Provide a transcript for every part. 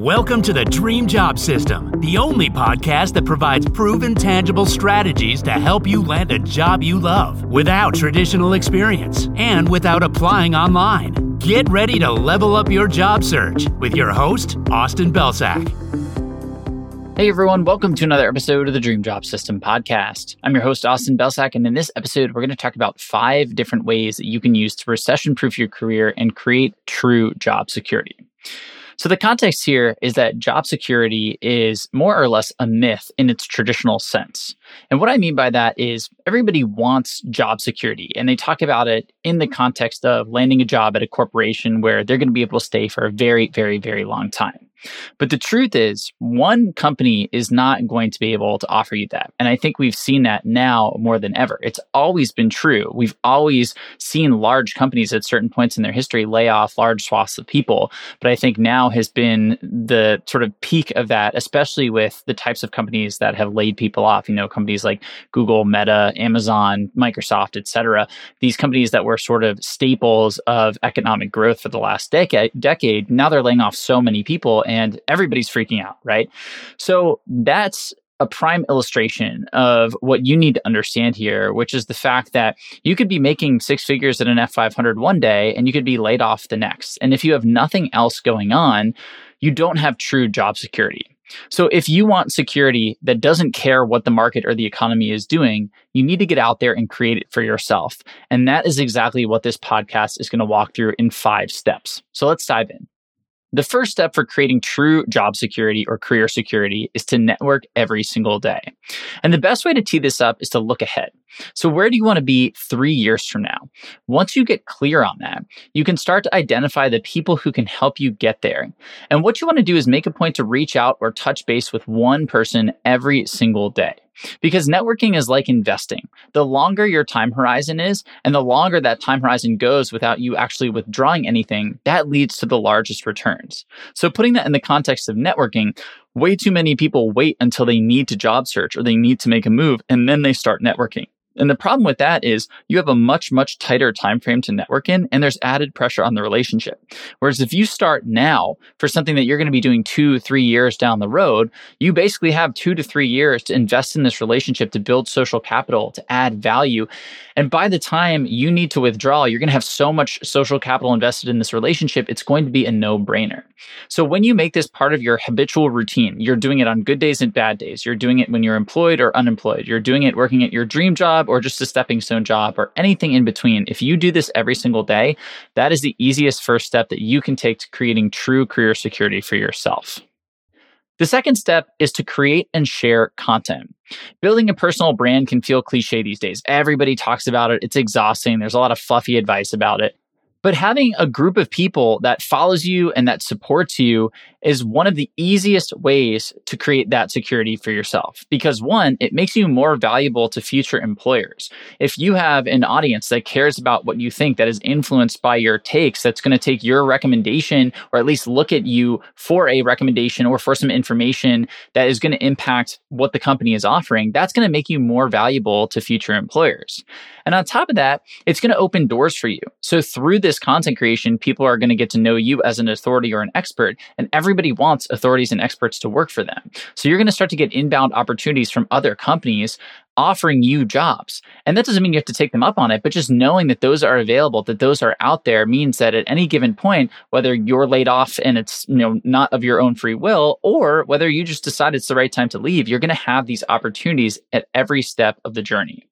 Welcome to the Dream Job System, the only podcast that provides proven, tangible strategies to help you land a job you love without traditional experience and without applying online. Get ready to level up your job search with your host, Austin Belcak. Hey everyone, welcome to another episode of the Dream Job System podcast. I'm your host, Austin Belcak, and in this episode, we're going to talk about five different ways that you can use to recession proof your career and create true job security. So the context here is that job security is more or less a myth in its traditional sense. And what I mean by that is everybody wants job security and they talk about it in the context of landing a job at a corporation where they're going to be able to stay for a very, very, very long time. But the truth is, one company is not going to be able to offer you that. And I think we've seen that now more than ever. It's always been true. We've always seen large companies at certain points in their history lay off large swaths of people. But I think now has been the sort of peak of that, especially with the types of companies that have laid people off. You know, companies like Google, Meta, Amazon, Microsoft, et cetera. These companies that were sort of staples of economic growth for the last decade, decade now they're laying off so many people and everybody's freaking out, right? So that's a prime illustration of what you need to understand here, which is the fact that you could be making six figures at an F500 one day and you could be laid off the next. And if you have nothing else going on, you don't have true job security. So if you want security that doesn't care what the market or the economy is doing, you need to get out there and create it for yourself. And that is exactly what this podcast is going to walk through in five steps. So let's dive in. The first step for creating true job security or career security is to network every single day. And the best way to tee this up is to look ahead. So, where do you want to be three years from now? Once you get clear on that, you can start to identify the people who can help you get there. And what you want to do is make a point to reach out or touch base with one person every single day. Because networking is like investing. The longer your time horizon is, and the longer that time horizon goes without you actually withdrawing anything, that leads to the largest returns. So, putting that in the context of networking, way too many people wait until they need to job search or they need to make a move, and then they start networking. And the problem with that is you have a much, much tighter time frame to network in, and there's added pressure on the relationship. Whereas if you start now for something that you're going to be doing two, three years down the road, you basically have two to three years to invest in this relationship, to build social capital, to add value. And by the time you need to withdraw, you're going to have so much social capital invested in this relationship, it's going to be a no brainer. So when you make this part of your habitual routine, you're doing it on good days and bad days, you're doing it when you're employed or unemployed, you're doing it working at your dream job job or just a stepping stone job or anything in between, if you do this every single day, that is the easiest first step that you can take to creating true career security for yourself. The second step is to create and share content. Building a personal brand can feel cliche these days. Everybody talks about it. It's exhausting. There's a lot of fluffy advice about it. But having a group of people that follows you and that supports you is one of the easiest ways to create that security for yourself. Because one, it makes you more valuable to future employers. If you have an audience that cares about what you think, that is influenced by your takes, that's going to take your recommendation or at least look at you for a recommendation or for some information that is going to impact what the company is offering, that's going to make you more valuable to future employers. And on top of that, it's going to open doors for you. So through this content creation, people are going to get to know you as an authority or an expert, and everybody wants authorities and experts to work for them. So you're going to start to get inbound opportunities from other companies offering you jobs. And that doesn't mean you have to take them up on it, but just knowing that those are available, that those are out there means that at any given point, whether you're laid off and it's, you know, not of your own free will, or whether you just decide it's the right time to leave, you're going to have these opportunities at every step of the journey.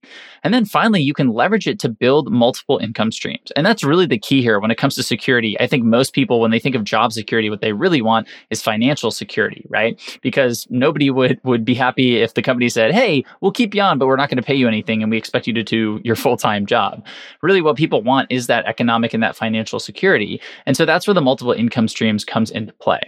And then finally, you can leverage it to build multiple income streams. And that's really the key here when it comes to security. I think most people, when they think of job security, what they really want is financial security, right? Because nobody would, would be happy if the company said, Hey, we'll keep you on but we're not going to pay you anything and we expect you to do your full time job. Really, what people want is that economic and that financial security. And so that's where the multiple income streams comes into play.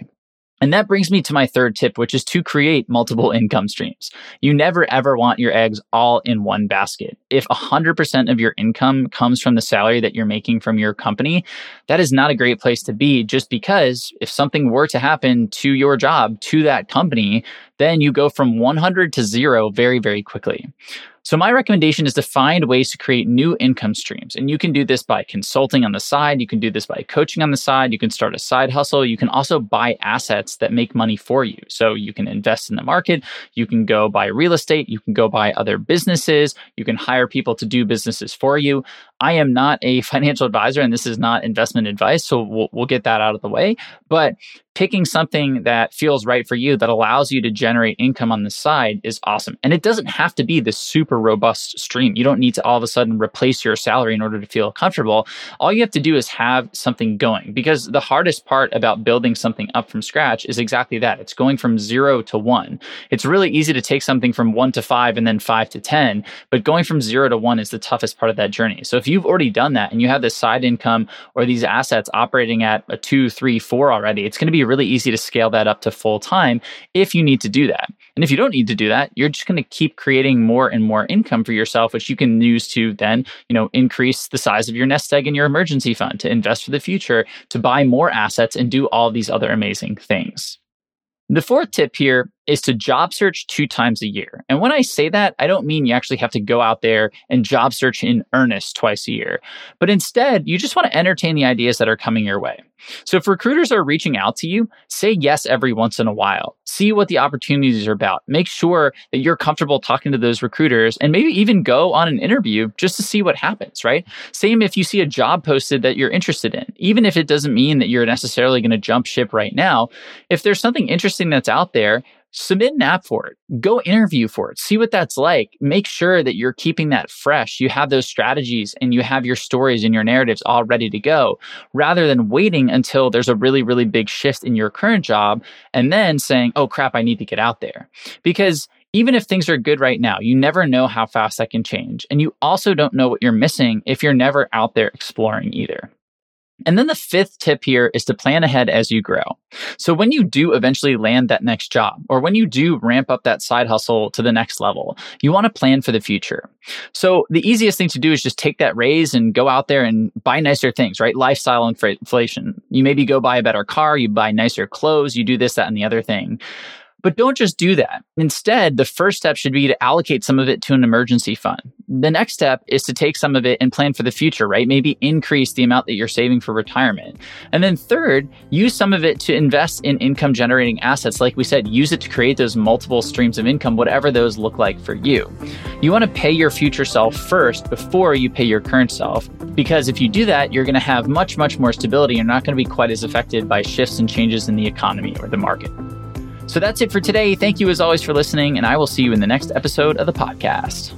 And that brings me to my third tip, which is to create multiple income streams. You never ever want your eggs all in one basket. If 100% of your income comes from the salary that you're making from your company, that is not a great place to be just because if something were to happen to your job, to that company, then you go from 100 to zero very, very quickly. So, my recommendation is to find ways to create new income streams. And you can do this by consulting on the side. You can do this by coaching on the side. You can start a side hustle. You can also buy assets that make money for you. So, you can invest in the market. You can go buy real estate. You can go buy other businesses. You can hire people to do businesses for you. I am not a financial advisor and this is not investment advice. So, we'll, we'll get that out of the way. But picking something that feels right for you that allows you to generate income on the side is awesome. And it doesn't have to be this super robust stream. You don't need to all of a sudden replace your salary in order to feel comfortable. All you have to do is have something going because the hardest part about building something up from scratch is exactly that. It's going from zero to one. It's really easy to take something from one to five and then five to 10, but going from zero to one is the toughest part of that journey. So if you've already done that and you have this side income or these assets operating at a two, three, four already, it's going to be really easy to scale that up to full time if you need to do that. And if you don't need to do that, you're just going to keep creating more and more income for yourself, which you can use to then, you know, increase the size of your nest egg in your emergency fund, to invest for the future, to buy more assets and do all these other amazing things. The fourth tip here is to job search two times a year. And when I say that, I don't mean you actually have to go out there and job search in earnest twice a year, but instead, you just want to entertain the ideas that are coming your way. So if recruiters are reaching out to you, say yes every once in a while. See what the opportunities are about. Make sure that you're comfortable talking to those recruiters and maybe even go on an interview just to see what happens, right? Same if you see a job posted that you're interested in, even if it doesn't mean that you're necessarily going to jump ship right now. If there's something interesting that's out there, submit an app for it. Go interview for it. See what that's like. Make sure that you're keeping that fresh. You have those strategies and you have your stories and your narratives all ready to go rather than waiting until there's a really, really big shift in your current job and then saying, oh crap, I need to get out there. Because even if things are good right now, you never know how fast that can change. And you also don't know what you're missing if you're never out there exploring either. And then the fifth tip here is to plan ahead as you grow. So when you do eventually land that next job, or when you do ramp up that side hustle to the next level, you want to plan for the future. So the easiest thing to do is just take that raise and go out there and buy nicer things, right? Lifestyle inflation. You maybe go buy a better car, you buy nicer clothes, you do this, that, and the other thing. But don't just do that. Instead, the first step should be to allocate some of it to an emergency fund. The next step is to take some of it and plan for the future, right? Maybe increase the amount that you're saving for retirement. And then third, use some of it to invest in income generating assets. Like we said, use it to create those multiple streams of income, whatever those look like for you. You want to pay your future self first before you pay your current self, because if you do that, you're going to have much, much more stability. You're not going to be quite as affected by shifts and changes in the economy or the market. So that's it for today. Thank you as always for listening, and I will see you in the next episode of the podcast.